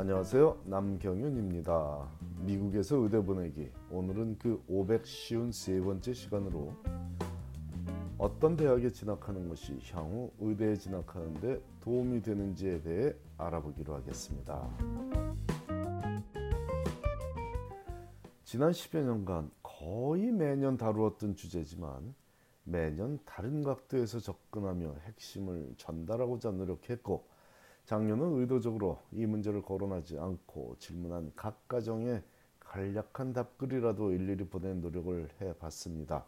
안녕하세요. 남경윤입니다. 미국에서 의대 보내기. 오늘은 그 553번째 시간으로 어떤 대학에 진학하는 것이 향후 의대에 진학하는데 도움이 되는지에 대해 알아보기로 하겠습니다. 지난 10여 년간 거의 매년 다루었던 주제지만 매년 다른 각도에서 접근하며 핵심을 전달하고자 노력했고 작년은 의도적으로 이 문제를 거론하지 않고 질문한 각 가정에 간략한 답글이라도 일일이 보낸 노력을 해봤습니다.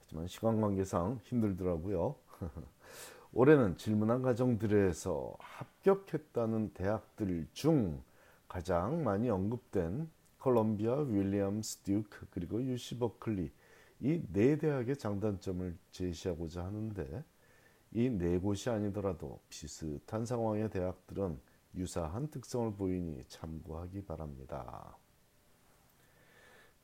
하지만 시간 관계상 힘들더라고요. 올해는 질문한 가정들에서 합격했다는 대학들 중 가장 많이 언급된 콜롬비아, 윌리엄스, 듀크 그리고 유시 버클리 이 네 대학의 장단점을 제시하고자 하는데 이 네 곳이 아니더라도 비슷한 상황의 대학들은 유사한 특성을 보이니 참고하기 바랍니다.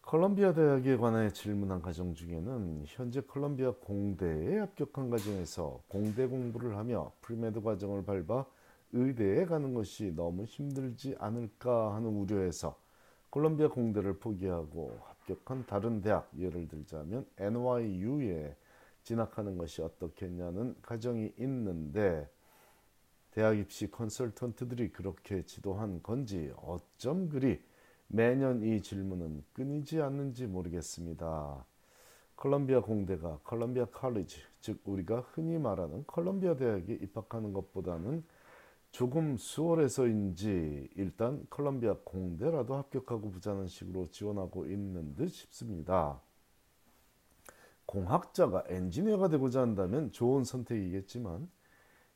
컬럼비아 대학에 관해 질문한 가정 중에는 현재 컬럼비아 공대에 합격한 가정에서 공대 공부를 하며 pre-med 과정을 밟아 의대에 가는 것이 너무 힘들지 않을까 하는 우려에서 컬럼비아 공대를 포기하고 합격한 다른 대학 예를 들자면 NYU에 진학하는 것이 어떻겠냐는 가정이 있는데 대학 입시 컨설턴트들이 그렇게 지도한 건지 어쩜 그리 매년 이 질문은 끊이지 않는지 모르겠습니다. 컬럼비아 공대가 컬럼비아 칼리지, 즉 우리가 흔히 말하는 컬럼비아 대학에 입학하는 것보다는 조금 수월해서인지 일단 컬럼비아 공대라도 합격하고 보자는 식으로 지원하고 있는 듯 싶습니다. 공학자가 엔지니어가 되고자 한다면 좋은 선택이겠지만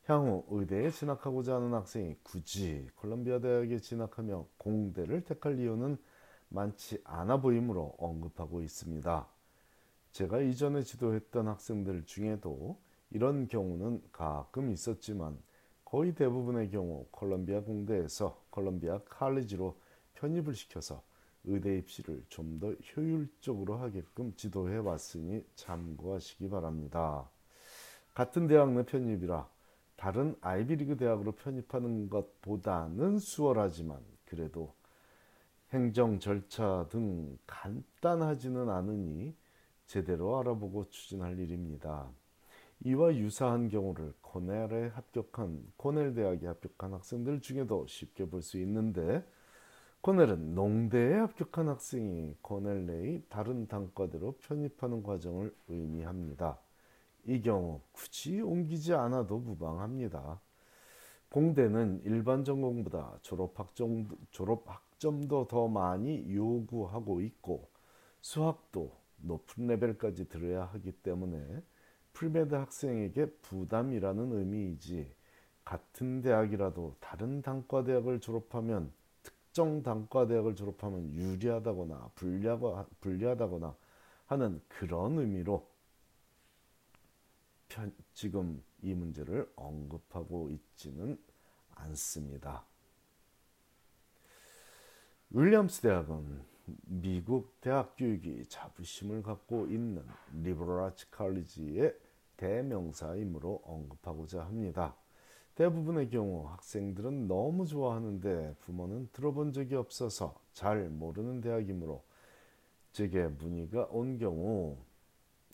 향후 의대에 진학하고자 하는 학생이 굳이 콜롬비아 대학에 진학하며 공대를 택할 이유는 많지 않아 보이므로 언급하고 있습니다. 제가 이전에 지도했던 학생들 중에도 이런 경우는 가끔 있었지만 거의 대부분의 경우 콜롬비아 공대에서 콜롬비아 칼리지로 편입을 시켜서 의대 입시를 좀 더 효율적으로 하게끔 지도해 왔으니 참고하시기 바랍니다. 같은 대학 내 편입이라 다른 아이비리그 대학으로 편입하는 것보다는 수월하지만 그래도 행정 절차 등 간단하지는 않으니 제대로 알아보고 추진할 일입니다. 이와 유사한 경우를 코넬에 합격한 코넬 대학에 합격한 학생들 중에도 쉽게 볼 수 있는데 코넬은 농대에 합격한 학생이 코넬 내의 다른 단과대로 편입하는 과정을 의미합니다. 이 경우 굳이 옮기지 않아도 무방합니다. 공대는 일반 전공보다 졸업학점, 졸업학점도 더 많이 요구하고 있고 수학도 높은 레벨까지 들어야 하기 때문에 pre-med 학생에게 부담이라는 의미이지 같은 대학이라도 다른 단과 대학을 졸업하면 특정 단과 대학을 졸업하면 유리하다거나 불리하다거나 하는 그런 의미로 지금 이 문제를 언급하고 있지는 않습니다. 윌리엄스 대학은 미국 대학 교육이 자부심을 갖고 있는 리버럴 아츠 칼리지의 대명사이므로 언급하고자 합니다. 대부분의 경우 학생들은 너무 좋아하는데 부모는 들어본 적이 없어서 잘 모르는 대학이므로 제게 문의가 온 경우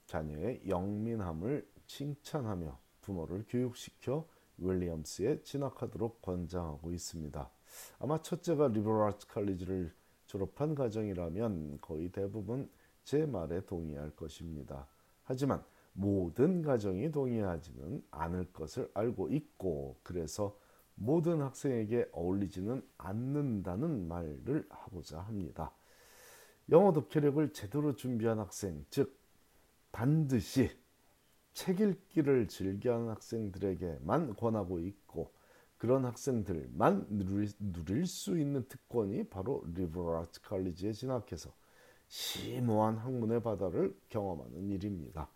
자녀의 영민함을 칭찬하며 부모를 교육시켜 윌리엄스에 진학하도록 권장하고 있습니다. 아마 첫째가 리버럴 아츠 칼리지를 졸업한 가정이라면 거의 대부분 제 말에 동의할 것입니다. 하지만 모든 가정이 동의하지는 않을 것을 알고 있고 그래서 모든 학생에게 어울리지는 않는다는 말을 하고자 합니다. 영어 독해력을 제대로 준비한 학생, 즉 반드시 책 읽기를 즐겨하는 학생들에게만 권하고 있고 그런 학생들만 누릴, 누릴 수 있는 특권이 바로 리버럴 아트 칼리지에 진학해서 심오한 학문의 바다를 경험하는 일입니다.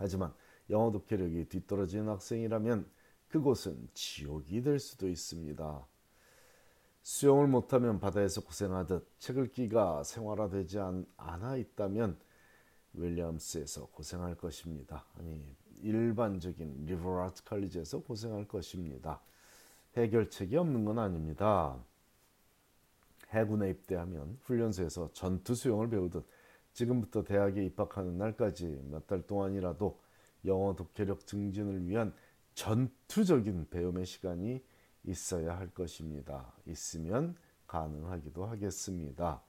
하지만 영어 독해력이 뒤떨어지는 학생이라면 그곳은 지옥이 될 수도 있습니다. 수영을 못하면 바다에서 고생하듯 책 읽기가 생활화되지 않아 있다면 윌리엄스에서 고생할 것입니다. 아니 일반적인 리버라트 칼리지에서 고생할 것입니다. 해결책이 없는 건 아닙니다. 해군에 입대하면 훈련소에서 전투 수영을 배우듯 지금부터 대학에 입학하는 날까지 몇 달 동안이라도 영어 독해력 증진을 위한 전투적인 배움의 시간이 있어야 할 것입니다. 있으면 가능하기도 하겠습니다.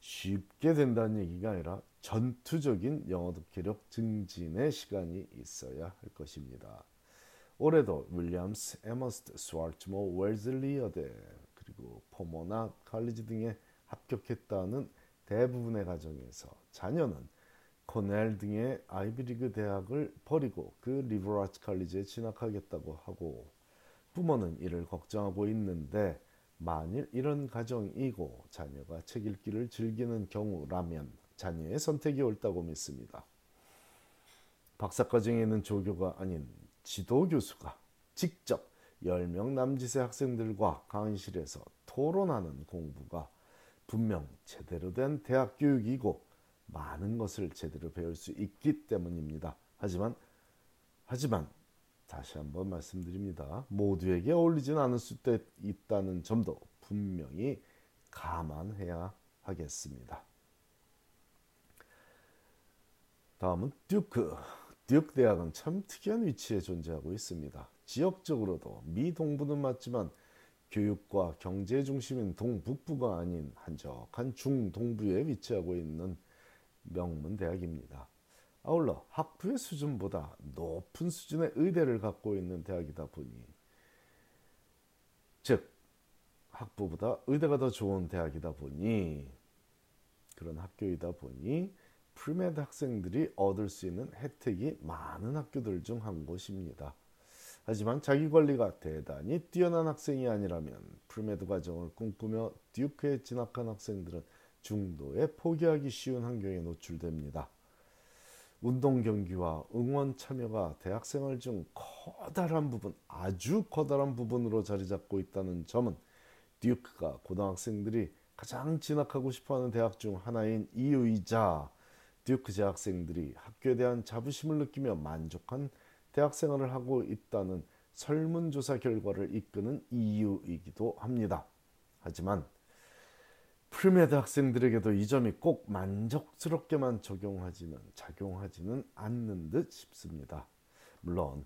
쉽게 된다는 얘기가 아니라 전투적인 영어 독해력 증진의 시간이 있어야 할 것입니다. 올해도 윌리엄스, 애머스트, 스와스모어, 웰즐리 여대 그리고 포모나 칼리지 등에 합격했다는 대부분의 가정에서 자녀는 코넬 등의 아이비리그 대학을 버리고 그 리버라츠 칼리지에 진학하겠다고 하고 부모는 이를 걱정하고 있는데 만일 이런 가정이고 자녀가 책 읽기를 즐기는 경우라면 자녀의 선택이 옳다고 믿습니다. 박사과정에 있는 조교가 아닌 지도 교수가 직접 10명 남짓의 학생들과 강의실에서 토론하는 공부가 분명 제대로 된 대학 교육이고 많은 것을 제대로 배울 수 있기 때문입니다. 하지만 하지만 다시 한번 말씀드립니다. 모두에게 어울리진 않을 수 있다는 점도 분명히 감안해야 하겠습니다. 다음은 듀크. 듀크 대학은 참 특이한 위치에 존재하고 있습니다. 지역적으로도 미 동부는 맞지만 교육과 경제 중심인 동북부가 아닌 한적한 중동부에 위치하고 있는 명문 대학입니다. 아울러 학부의 수준보다 높은 수준의 의대를 갖고 있는 대학이다 보니 즉 학부보다 의대가 더 좋은 대학이다 보니 그런 학교이다 보니 pre-med 학생들이 얻을 수 있는 혜택이 많은 학교들 중 한 곳입니다. 하지만 자기관리가 대단히 뛰어난 학생이 아니라면 pre-med 과정을 꿈꾸며 듀크에 진학한 학생들은 중도에 포기하기 쉬운 환경에 노출됩니다. 운동 경기와 응원 참여가 대학생활 중 커다란 부분, 아주 커다란 부분으로 자리 잡고 있다는 점은 듀크가 고등학생들이 가장 진학하고 싶어하는 대학 중 하나인 이유이자 듀크 재학생들이 학교에 대한 자부심을 느끼며 만족한 대학 생활을 하고 있다는 설문조사 결과를 이끄는 이유이기도 합니다. 하지만 pre-med 학생들에게도 이 점이 꼭 만족스럽게만 적용하지는 작용하지는 않는 듯 싶습니다. 물론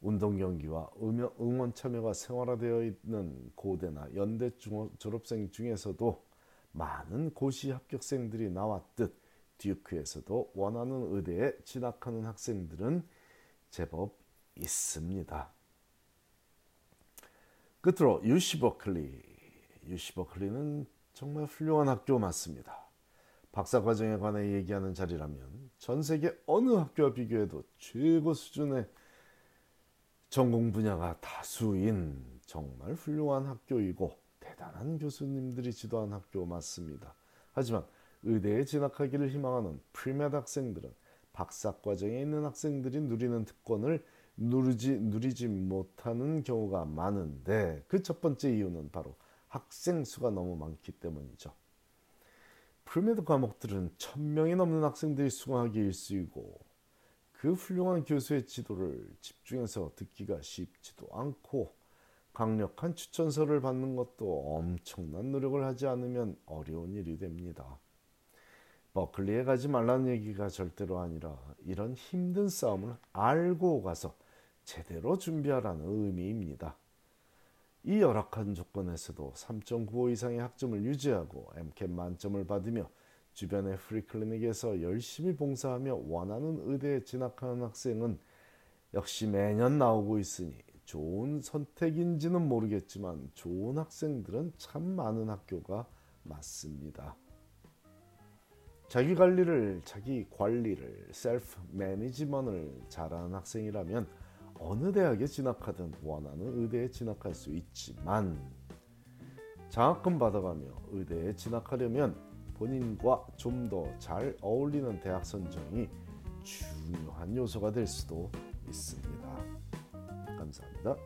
운동 경기와 응원 참여가 생활화되어 있는 고대나 연대 졸업생 중에서도 많은 고시 합격생들이 나왔듯 듀크에서도 원하는 의대에 진학하는 학생들은 제법 있습니다. 끝으로 유시 버클리. 유시 버클리는 정말 훌륭한 학교 맞습니다. 박사 과정에 관해 얘기하는 자리라면 전 세계 어느 학교와 비교해도 최고 수준의 전공 분야가 다수인 정말 훌륭한 학교이고 대단한 교수님들이 지도한 학교 맞습니다. 하지만 의대에 진학하기를 희망하는 pre-med 학생들은 박사 과정에 있는 학생들이 누리는 특권을 누리지 누리지 못하는 경우가 많은데 그 첫 번째 이유는 바로 학생 수가 너무 많기 때문이죠. pre-med 과목들은 천명이 넘는 학생들이 수강하기 일쑤이고 그 훌륭한 교수의 지도를 집중해서 듣기가 쉽지도 않고 강력한 추천서를 받는 것도 엄청난 노력을 하지 않으면 어려운 일이 됩니다. 버클리에 가지 말라는 얘기가 절대로 아니라 이런 힘든 싸움을 알고 가서 제대로 준비하라는 의미입니다. 이 열악한 조건에서도 3.95 이상의 학점을 유지하고 MCAT 만점을 받으며 주변의 프리클리닉에서 열심히 봉사하며 원하는 의대에 진학하는 학생은 역시 매년 나오고 있으니 좋은 선택인지는 모르겠지만 좋은 학생들은 참 많은 학교가 맞습니다. 자기 관리를 자기 관리를 셀프 매니지먼을 잘하는 학생이라면 어느 대학에 진학하든 원하는 의대에 진학할 수 있지만 장학금 받아가며 의대에 진학하려면 본인과 좀 더 잘 어울리는 대학 선정이 중요한 요소가 될 수도 있습니다. 감사합니다.